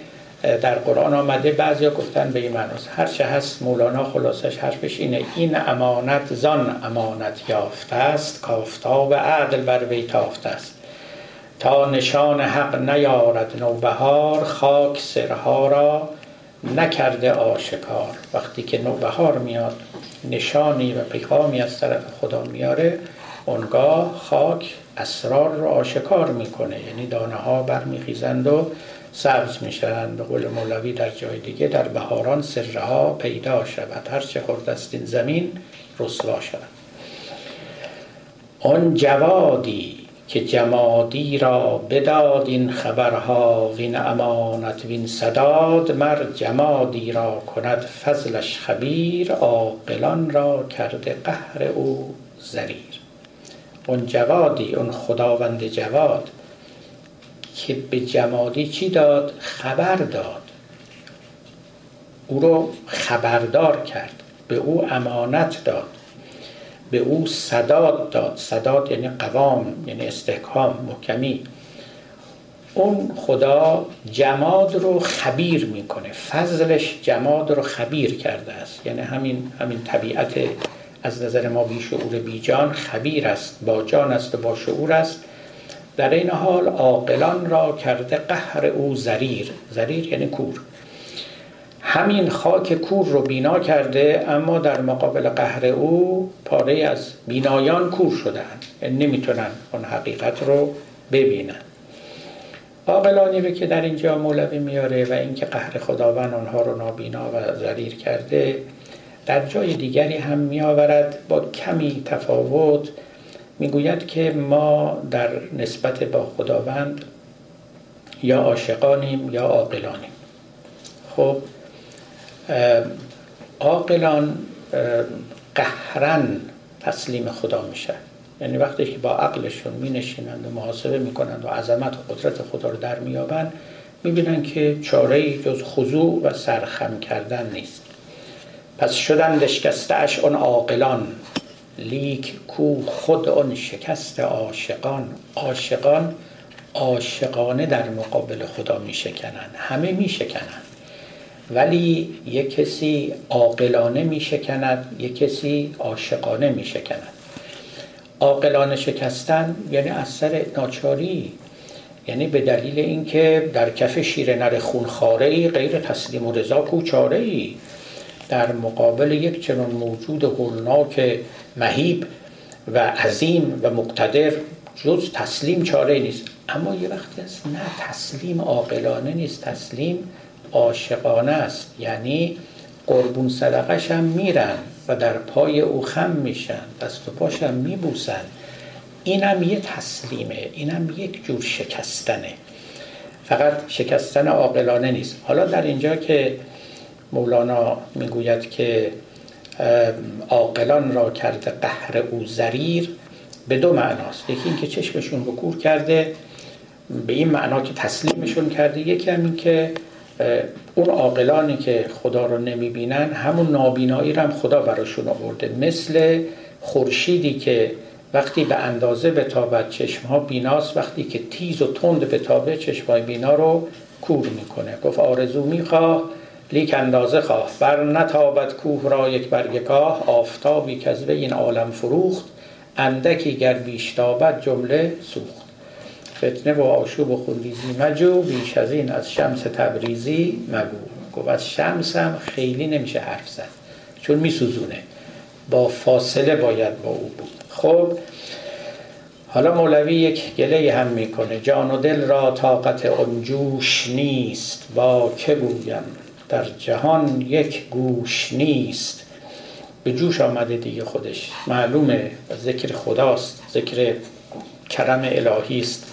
Speaker 1: در قرآن آمده بعضیا گفتن به این معناست. هر چه هست مولانا خلاصش حرفش اینه این امانت زان امانت یافته است کافتاب عدل بر وی تافته است. تا نشان حق نیارد نوبهار خاک سرها را نکرده آشکار. وقتی که نوبهار میاد نشانی و پیغامی از طرف خدا میاره اونگاه خاک اسرار رو آشکار می‌کنه. یعنی دانه ها برمیخیزند و سبز میشن به قول مولوی در جای دیگه در بهاران سرها پیدا شود. هرچه خورد زمین رسوا شود. آن جوادی که جمادی را بداد این خبرها وین امانت وین صداد مر جمادی را کند فضلش خبیر عاقلان را کرده قهر او زریر. اون جوادی اون خداوند جواد که به جمادی چی داد؟ خبر داد. او رو خبردار کرد به او امانت داد. به او صداد داد. صداد یعنی قوام یعنی استحکام محکمی. اون خدا جماد رو خبیر می‌کنه. فضلش جماد رو خبیر کرده است. یعنی همین همین طبیعت از نظر ما بیشعور بیجان خبیر است. با جان است و با شعور است. در این حال عاقلان را کرده قهر او زریر. زریر یعنی کور. همین خاک کور رو بینا کرده اما در مقابل قهر او پاره از بینایان کور شدن نمی‌تونن اون حقیقت رو ببینن. عاقلانی رو که در اینجا مولوی میاره و اینکه قهر خداوند آنها رو نابینا و ذریر کرده در جای دیگری هم میآورد با کمی تفاوت. می‌گوید که ما در نسبت با خداوند یا عاشقانیم یا عاقلانیم. خب عاقلان قهرن تسلیم خدا میشن یعنی وقتی که با عقلشون می نشینند و محاسبه می‌کنند و عظمت و قدرت خدا رو در میابند می‌بینن که چاره جز خضوع و سرخم کردن نیست. پس شدن دشکسته اش اون عاقلان. لیک کو خود اون شکست عاشقان. عاشقان عاشقانه در مقابل خدا میشکنن همه میشکنن ولی یک کسی عاقلانه میشکند یک کسی عاشقانه میشکند. عاقلانه شکستن یعنی اثر ناچاری یعنی به دلیل اینکه در کف شیر نر خونخاره ای غیر تسلیم و رضا کوچاره ای در مقابل یک چنان موجود هولناک مهیب و عظیم و مقتدر جز تسلیم چاره نیست. اما یه وقتی است نه تسلیم عاقلانه نیست. تسلیم عاشقانه است. یعنی قربون صدقش هم میرن و در پای او خم میشن دست و پاش هم میبوسن. اینم یه تسلیمه اینم یک جور شکستنه. فقط شکستن عاقلانه نیست. حالا در اینجا که مولانا می‌گوید که عاقلان را کرده قهر او زریر به دو معناست. یکی اینکه چشمشون رو کور کرده به این معنا که تسلیمشون کرده. یکی هم این که اون عاقلانی که خدا رو نمی‌بینن همون نابینایی رو هم خدا براشون آورده. مثل خورشیدی که وقتی به اندازه بتابد چشم ها بیناست وقتی که تیز و تند بتابه چشم های بینا رو کور می‌کنه. گفت آرزو می‌خواه لیک اندازه خواه. بر نتابد کوه را یک برگکاه آفتابی که از این عالم فروخت اندکی گر بیشتابد جمله سوخت. فتنه و آشوب و خونریزی مجو بیش از این از شمس تبریزی مگو. گفت از شمس هم خیلی نمیشه حرف زد چون میسوزونه. با فاصله باید با او بود. خب حالا مولوی یک گله هم می‌کنه. جان و دل را طاقت انجوش نیست. با که گویم؟ در جهان یک گوش نیست. به جوش آمده دیگه خودش. معلومه ذکر خداست. ذکر کرم الهی است.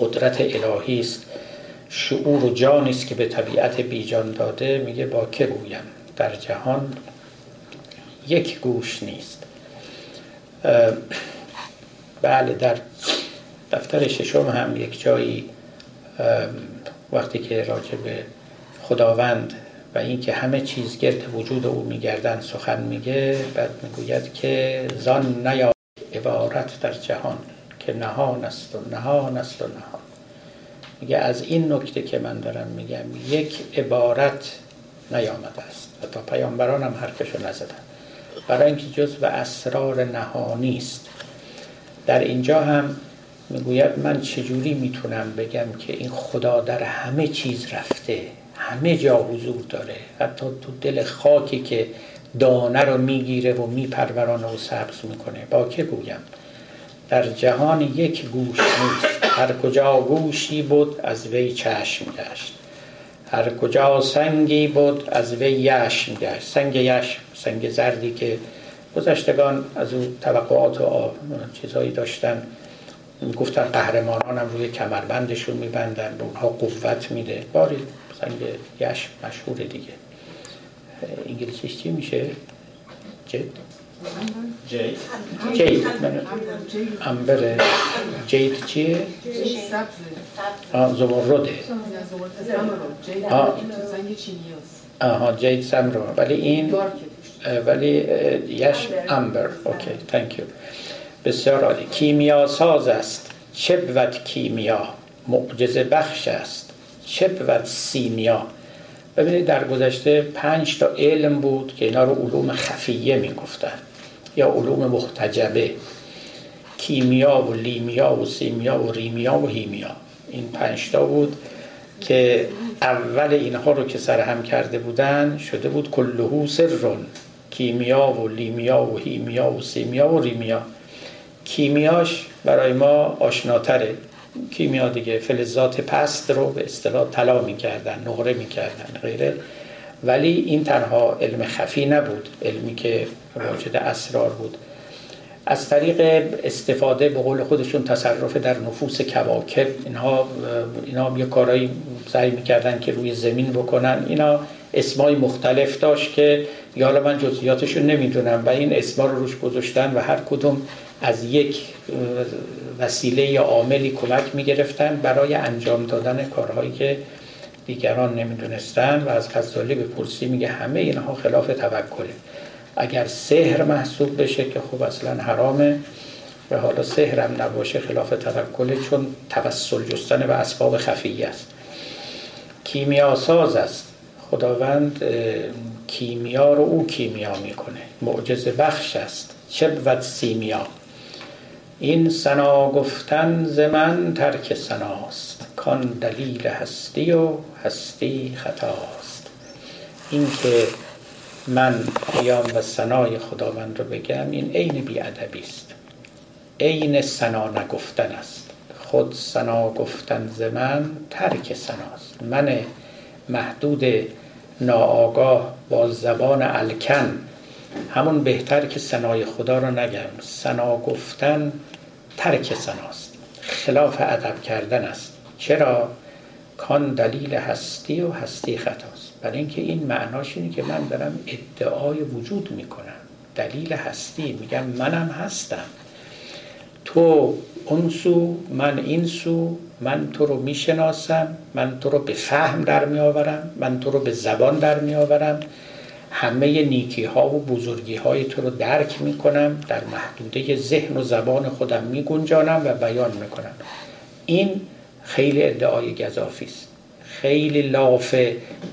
Speaker 1: قدرت الهی است. شعور و جانی است که به طبیعت بیجان داده میگه با که گویم؟ در جهان یک گوش نیست. بله در دفتر ششم هم یک جایی وقتی که راجع به خداوند و اینکه همه چیز گرد وجود او میگردن سخن میگه بعد می‌گوید که زان نیا عبارت در جهان. که نهان است و نهان است و نهان. میگه از این نکته که من دارم میگم یک عبارت نیامده است. و تا پیامبران هم حرفشو نزدن. برای اینکه جز و اسرار نهانی است. در اینجا هم می‌گوید من چجوری می‌تونم بگم که این خدا در همه چیز رفته همه جا حضور داره حتی تو دل خاکی که دانه رو می‌گیره و میپرورانه و سبز می‌کنه. با که گویم؟ در جهان یک گوش نیست. هر کجا گوشی بود از وی چشم گشت. هر کجا سنگی بود از وی یشم گشت. سنگ یشم سنگ زردی که گذشتگان از او توقعات و چیزهایی داشتن. گفتن قهرمانان روی کمربندشون میبندن به اونها قوت میده. باری مثلا یش مشهور دیگه. انگلیسیش چی میشه؟ جد؟ جید. جید امبر جید چیه؟ زمرده آها جید سمرو ولی این ولی یش امبر. اوکی تانک یو بسیار عالی. کیمیا ساز است. چه بود کیمیا. معجزه بخش است. چه بود سیمیا. ببینید در گذشته پنج تا علم بود که اینا رو علوم خفیه می‌گفتن. یا علوم محتجبه. کیمیا و لیمیا و سیمیا و ریمیا و هیمیا. این پنج تا بود که اول اینها رو که سرهم کرده بودن شده بود کلهو سرون. کیمیا و لیمیا و هیمیا و سیمیا و ریمیا. کیمیاش برای ما آشناتره. کیمیا دیگه فلزات پست رو به اصطلاح طلا می‌کردن نقره می‌کردن غیره. ولی این تنها علم خفی نبود علمی که واجد اسرار بود. از طریق استفاده به قول خودشون تصرف در نفوس کواکب اینها اینا یه کارایی سعی می‌کردن که روی زمین بکنن. اینا اسمای مختلف داشت که یا من جزئیاتشون نمی‌دونم و این اسما رو روش گذاشتن و هر کدوم از یک وسیله یا عاملی کمک می‌گرفتن برای انجام دادن کارهایی که دیگران نمی‌دونستن و از غزالی به پرسی میگه همه اینها خلاف توکله. اگر سحر محسوب بشه که خب اصلا حرامه و حالا سحرم نباشه خلاف توکله چون توسل جستن به اسباب خفیه است. کیمیا ساز است. خداوند کیمیا رو او کیمیا می‌کنه. معجزه بخش است. چه بود سیمیا. این سنا گفتن ز من ترک سناست. کان دلیل هستی و هستی خطاست. این که من قیام و سنای خداوند رو بگم این عین بیادبی است. عین سنا نگفتن است. خود سنا گفتن ز من ترک سناست من محدود ناآگاه با زبان الکن همون بهتر که سنای خدا رو نگم. سنا گفتن ترک سناست خلاف ادب کردن است. چرا کان دلیل هستی و هستی خطاست؟ برای اینکه این معناش اینه که من دارم ادعای وجود می‌کنم. دلیل هستی. میگم منم هستم. تو اون سو من این سو من تو رو می‌شناسم من تو رو به فهم در میآورم من تو رو به زبان در میآورم. همه نیکی ها و بزرگی های تو رو درک می کنم در محدوده ذهن و زبان خودم می گنجانم و بیان می کنم این خیلی ادعای گذافی است. خیلی لاف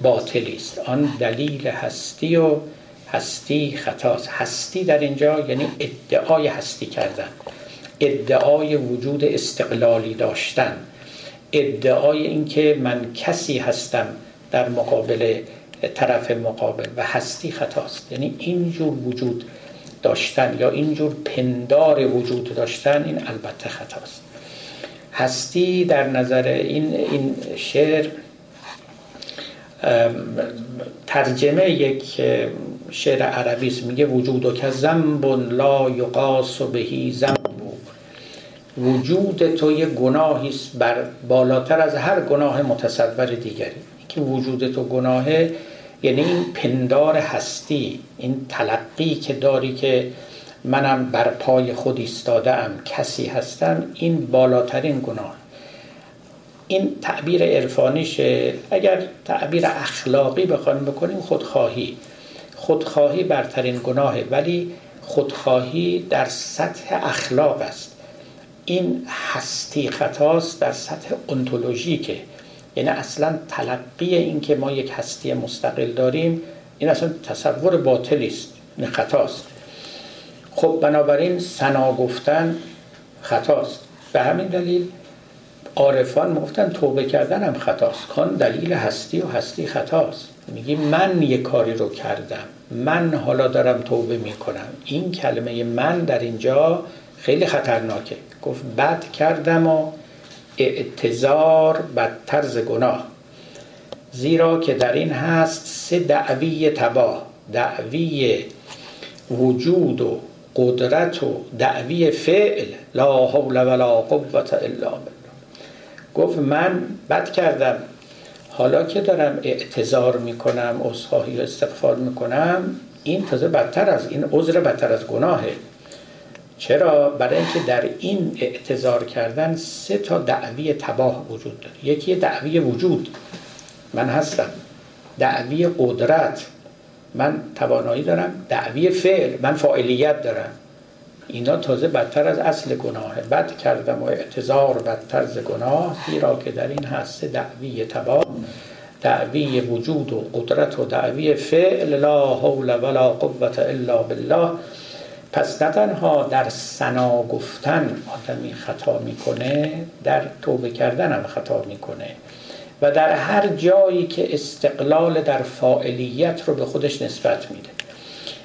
Speaker 1: باطلی است. آن دلیل هستی و هستی خطاست هستی در اینجا یعنی ادعای هستی کردن. ادعای وجود استقلالی داشتن. ادعای اینکه من کسی هستم در مقابل طرف مقابل و هستی خطاست یعنی اینجور وجود داشتن یا اینجور پندار وجود داشتن این البته خطاست هستی در نظر این, این شعر ترجمه یک شعر عربی است. میگه وجود و که زنب لا یقاس بهی زنب وجود تو یه گناهی است بر بالاتر از هر گناه متصور دیگری. که وجود تو گناهه یعنی این پندار هستی این تلقی که داری که منم بر پای خود ایستاده ام کسی هستم این بالاترین گناه. این تعبیر عرفانیشه. اگر تعبیر اخلاقی بخوایم بکنیم خودخواهی. خودخواهی برترین گناهه ولی خودخواهی در سطح اخلاق است. این هستی خطاست در سطح انتولوژیکه یعنی اصلا تلقی این که ما یک هستی مستقل داریم این اصلا تصور باطلی است این خطاست. خب بنابراین سنا گفتن خطاست. به همین دلیل عارفان گفتن توبه کردن هم خطاست. کان دلیل هستی و هستی خطاست. میگی من یه کاری رو کردم. من حالا دارم توبه می‌کنم. این کلمه من در اینجا خیلی خطرناکه. گفت بد کردم و اعتظار بدتر ز گناه. زیرا که در این هست سه دعوی تباه. دعوی وجود و قدرت و دعوی فعل لا حول ولا قوت الا بالله. گفت من بد کردم. حالا که دارم اعتظار می‌کنم اصحاحی و استغفار می‌کنم این تازه بدتر از این عذر بدتر از گناهه. چرا؟ برای اینکه در این اعتظار کردن سه تا دعوی تباه وجود داره. یکی دعوی وجود. من هستم. دعوی قدرت. من توانایی دارم دعوی فعل من فاعلیت دارم. اینا تازه بدتر از اصل گناهه. بد کردم و اعتظار بدتر از گناه. زیرا که در این هست دعوی تباه دعوی وجود و قدرت و دعوی فعل لا حول ولا قوت الا بالله. پس نه تنها در سنا گفتن آدمی خطا می‌کنه در توبه کردن هم خطا می‌کنه. و در هر جایی که استقلال در فاعلیت رو به خودش نسبت میده.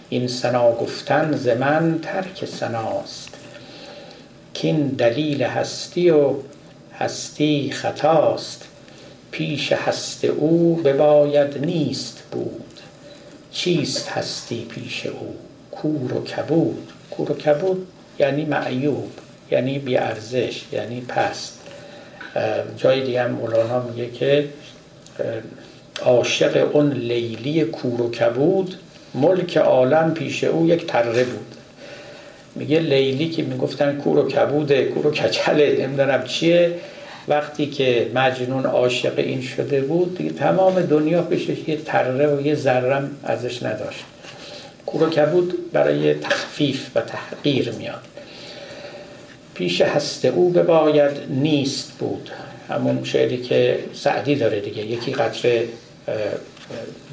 Speaker 1: این سنا گفتن زمن ترک سناست که این دلیل هستی و هستی خطاست. پیش هست او بباید نیست بود. چیست هستی پیش او؟ کور و کبود. کور و کبود یعنی معیوب یعنی بیارزش یعنی پست. جای دیگه مولانا میگه که عاشق اون لیلی کور و کبود ملک عالم پیش او یک تره بود. میگه لیلی که می‌گفتن کور و کبوده کور و کچله نمی‌دونم چیه. وقتی که مجنون عاشق این شده بود دیگه تمام دنیا پیشش یه تره و یه ذرم ازش نداشت. کور و کبود برای تخفیف و تحقیر میاد. پیش هست او بباید نیست بود. همون شعری که سعدی داره دیگه. یکی قطره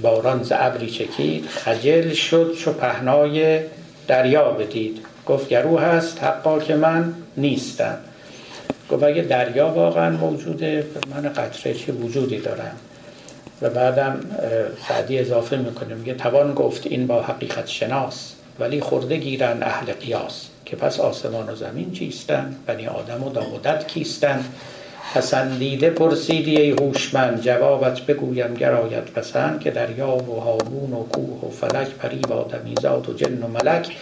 Speaker 1: باران ز ابری چکید. خجل شد چو پهنای دریا بدید. گفت گرو هست حقا که من نیستم. گفت اگه دریا واقعا موجوده من قطره چه وجودی دارم؟ و بعدم سعدی اضافه می‌کنه. میگه توان گفت این با حقیقت شناس. ولی خورده گیرن اهل قیاس. که پس آسمان و زمین چیستن بنی آدم و دامودت کیستن پسندیده پرسیدی ای هوشمند جوابت بگویم گرایت پسند که دریا و هامون و کوه و فلک پری و آدمیزاد و جن و ملک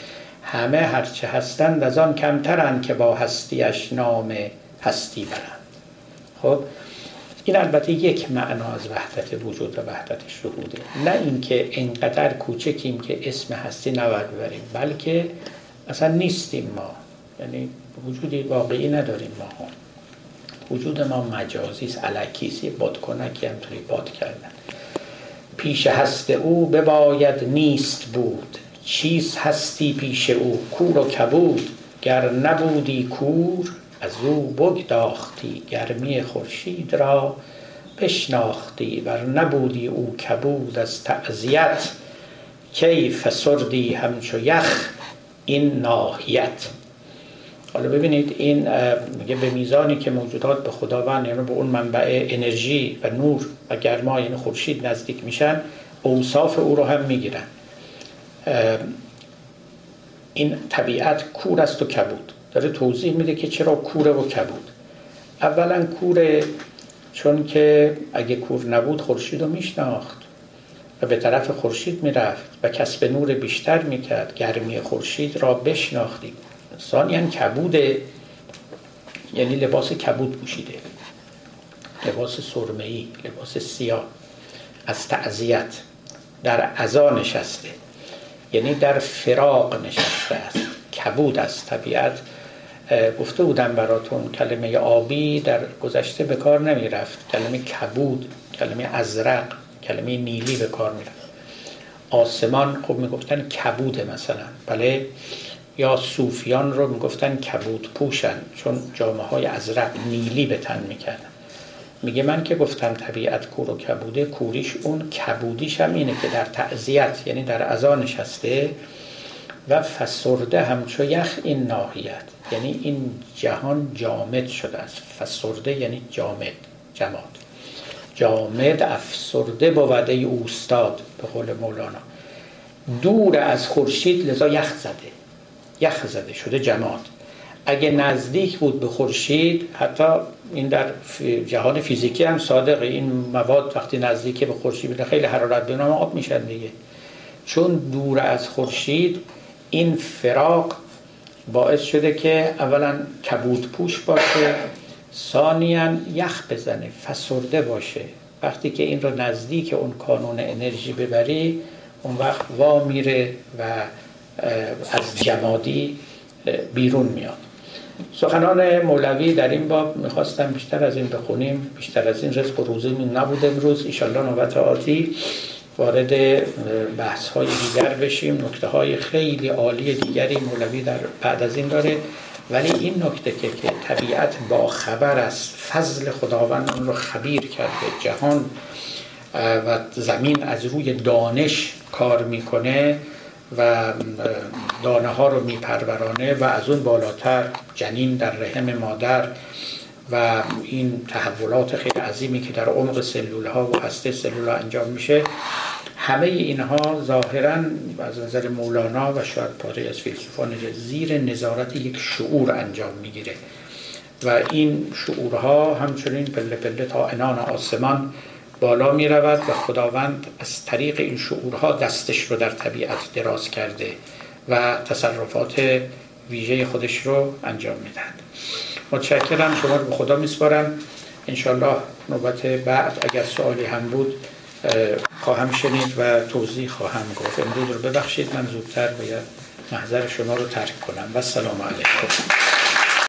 Speaker 1: همه هرچه هستند از آن کمترند که با هستیش نام هستی برند. خب این البته یک معنا از وحدت وجود و وحدت شهوده. نه اینکه انقدر کوچکیم که اسم هستی نباید ببریم بلکه اصلا نیستیم ما. یعنی وجودی واقعی نداریم ما. هم. وجود ما مجازی است علکی است یه بادکنکی باد کردن. پیش هست او بباید نیست بود. چیز هستی پیش او کور و کبود. گر نبودی کور از او بگداختی. گرمی خورشید را بشناختی. ور نبودی او کبود از تعذیت کی فسردی همچو یخ. این ناحیت. حالا ببینید این میگه به میزانی که موجودات به خداوند یعنی به اون منبع انرژی و نور و گرما یعنی خورشید نزدیک میشن اوصاف او رو هم می‌گیرن. این طبیعت کور است و کبود. داره توضیح میده که چرا کوره و کبود. اولا کوره چون که اگه کور نبود خورشید رو میشناخت. و به طرف خورشید می‌رفت و کسب نور بیشتر می‌کرد. گرمی خورشید را بشناختیم. ثانیا کبوده یعنی لباس کبود پوشیده. لباس سرمهی لباس سیاه. از تعذیت. در ازا نشسته. یعنی در فراق نشسته است. کبود از طبیعت گفته بودم براتون کلمه آبی در گذشته به کار نمی رفت کلمه کبود کلمه ازرق. کلمه نیلی به کار می رفت آسمان خب می گفتن کبوده مثلا. بله؟ یا صوفیان رو می‌گفتن کبود پوشن چون جامعه های ازرق نیلی به تن می‌کردن. میگه من که گفتم طبیعت کور و کبوده کوریش اون کبودیش هم اینه که در تعذیت یعنی در ازا نشسته و فسرده همچو یخ این ناحیت. یعنی این جهان جامد شده است. فسرده یعنی جامد جماد. جامد افسرده وده اوستاد به قول مولانا. دور از خورشید لذا یخ زده. یخ زده شده جماد. اگه نزدیک بود به خورشید حتی این در جهان فیزیکی هم صادقه. این مواد وقتی نزدیک به خورشید بده خیلی حرارت به آب میشن دیگه. چون دور از خورشید این فراق باعث شده که اولا کبود پوش باشه ثانیا یخ بزنه فسرده باشه. وقتی که این رو نزدیک اون کانون انرژی ببری اون وقت وا میره و از جمادی بیرون میاد. سخنان مولوی در این باب می‌خواستم بیشتر از این بخونیم بیشتر از این رزق و روزی نبود امروز. ایشالله نوبت آتی. وارد بحث های دیگر بشیم. نکته های خیلی عالی دیگری مولوی در بعد از این داره. ولی این نکته که, که طبیعت با خبر است فضل خداوند اون رو خبیر کرده جهان و زمین از روی دانش کار می‌کنه و دانه ها رو میپرورانه و از اون بالاتر جنین در رحم مادر و این تحولات خیلی عظیمی که در عمق سلول ها و هسته سلول ها انجام میشه. همه اینها ظاهرا از نظر مولانا و شاید پاره از فیلسوفان زیر نظارت یک شعور انجام می‌گیره. و این شعورها همچنین پله پله تا انان آسمان بالا می رود و خداوند از طریق این شعورها دستش رو در طبیعت دراز کرده و تصرفات ویژه خودش رو انجام می‌دهد. متشکرم. شما رو به خدا میسپارم. انشالله نوبت بعد اگر سوالی هم بود خواهم شنید و توضیح خواهم گفت. امروز رو ببخشید من زودتر باید محضر شما رو ترک کنم. و سلام علیکم.